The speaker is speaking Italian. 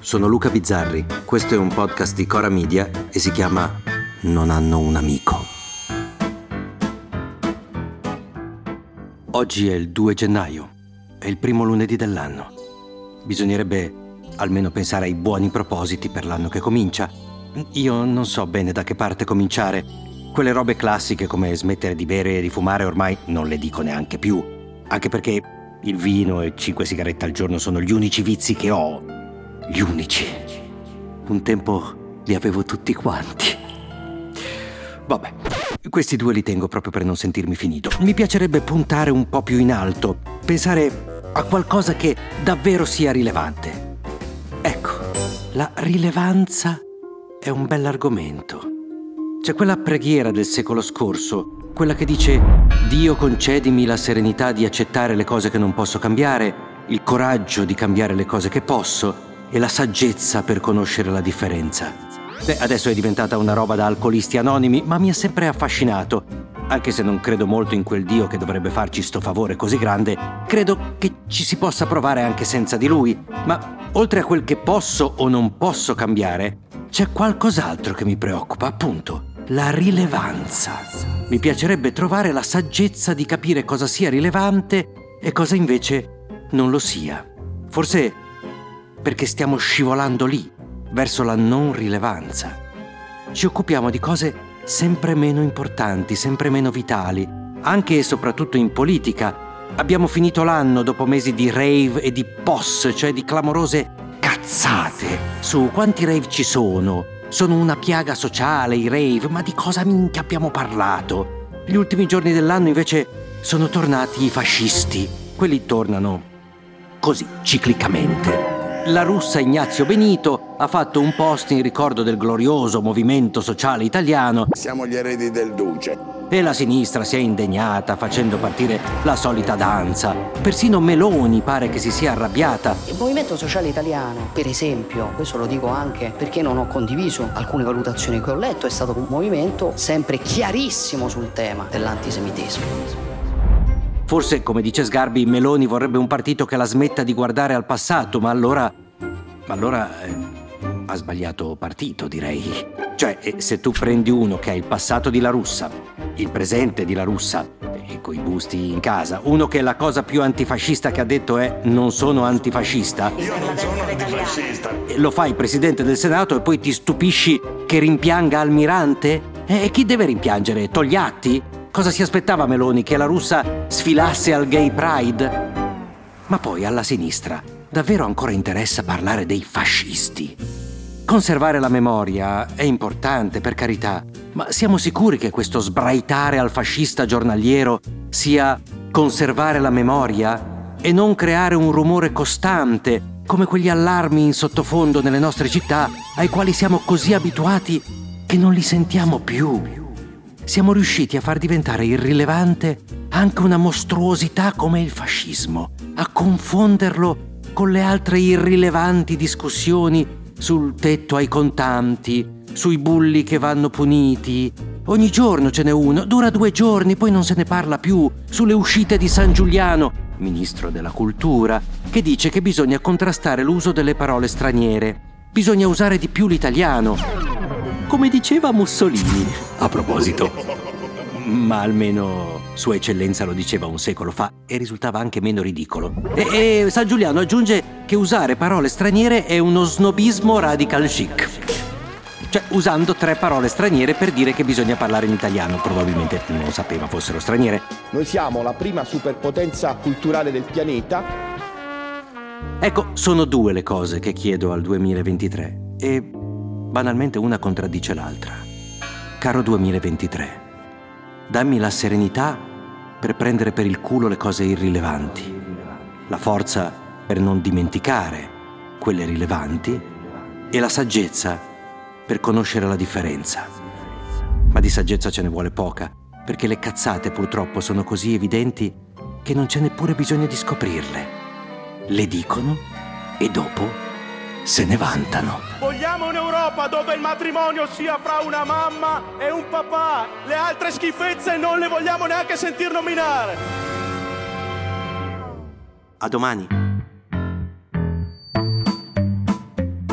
sono Luca Bizzarri, questo è un podcast di Cora Media e si chiama Non hanno un amico. Oggi è il 2 gennaio, è il primo lunedì dell'anno. Bisognerebbe almeno pensare ai buoni propositi per l'anno che comincia. Io non so bene da che parte cominciare. Quelle robe classiche come smettere di bere e di fumare ormai non le dico neanche più, anche perché il vino e cinque sigarette al giorno sono gli unici vizi che ho. Gli unici. Un tempo li avevo tutti quanti. Vabbè, questi due li tengo proprio per non sentirmi finito. Mi piacerebbe puntare un po' più in alto, pensare a qualcosa che davvero sia rilevante. Ecco, la rilevanza è un bell'argomento. C'è quella preghiera del secolo scorso quella che dice Dio concedimi la serenità di accettare le cose che non posso cambiare, il coraggio di cambiare le cose che posso e la saggezza per conoscere la differenza. Beh, adesso è diventata una roba da alcolisti anonimi, ma mi ha sempre affascinato. Anche se non credo molto in quel Dio che dovrebbe farci sto favore così grande, credo che ci si possa provare anche senza di lui. Ma oltre a quel che posso o non posso cambiare, c'è qualcos'altro che mi preoccupa, appunto, la rilevanza. Mi piacerebbe trovare la saggezza di capire cosa sia rilevante e cosa invece non lo sia. Forse perché stiamo scivolando lì, verso la non rilevanza. Ci occupiamo di cose sempre meno importanti, sempre meno vitali, anche e soprattutto in politica. Abbiamo finito l'anno dopo mesi di rave e di POS, cioè di clamorose cazzate su quanti rave ci sono, sono una piaga sociale, i rave, ma di cosa minchia abbiamo parlato? Gli ultimi giorni dell'anno invece sono tornati i fascisti. Quelli tornano così, ciclicamente. La russa Ignazio Benito ha fatto un post in ricordo del glorioso movimento sociale italiano. Siamo gli eredi del Duce. E la sinistra si è indegnata facendo partire la solita danza. Persino Meloni pare che si sia arrabbiata. Il movimento sociale italiano, per esempio, questo lo dico anche perché non ho condiviso alcune valutazioni che ho letto, è stato un movimento sempre chiarissimo sul tema dell'antisemitismo. Forse, come dice Sgarbi, Meloni vorrebbe un partito che la smetta di guardare al passato, ma allora... Ma allora... Eh, ha sbagliato partito, direi. Cioè, eh, se tu prendi uno che ha il passato di La Russa, il presente di La Russa, e coi busti in casa, uno che la cosa più antifascista che ha detto è non sono antifascista. Io non sono antifascista. Lo fai presidente del Senato e poi ti stupisci che rimpianga Almirante? E chi deve rimpiangere? Togliatti? Cosa si aspettava Meloni? Che la russa sfilasse al gay pride? Ma poi alla sinistra davvero ancora interessa parlare dei fascisti. Conservare la memoria è importante, per carità, ma siamo sicuri che questo sbraitare al fascista giornaliero sia conservare la memoria e non creare un rumore costante come quegli allarmi in sottofondo nelle nostre città ai quali siamo così abituati che non li sentiamo più siamo riusciti a far diventare irrilevante anche una mostruosità come il fascismo, a confonderlo con le altre irrilevanti discussioni sul tetto ai contanti, sui bulli che vanno puniti. Ogni giorno ce n'è uno, dura due giorni, poi non se ne parla più, sulle uscite di San Giuliano, ministro della cultura, che dice che bisogna contrastare l'uso delle parole straniere, bisogna usare di più l'italiano come diceva Mussolini. A proposito, ma almeno Sua Eccellenza lo diceva un secolo fa e risultava anche meno ridicolo. E, e San Giuliano aggiunge che usare parole straniere è uno snobismo radical chic. Cioè, usando tre parole straniere per dire che bisogna parlare in italiano, probabilmente non sapeva fossero straniere. Noi siamo la prima superpotenza culturale del pianeta. Ecco, sono due le cose che chiedo al 2023 e banalmente una contraddice l'altra. Caro 2023, dammi la serenità per prendere per il culo le cose irrilevanti, la forza per non dimenticare quelle rilevanti e la saggezza per conoscere la differenza. Ma di saggezza ce ne vuole poca, perché le cazzate purtroppo sono così evidenti che non c'è neppure bisogno di scoprirle. Le dicono e dopo se ne vantano. Vogliamo un'Europa dove il matrimonio sia fra una mamma e un papà. Le altre schifezze non le vogliamo neanche sentir nominare. A domani.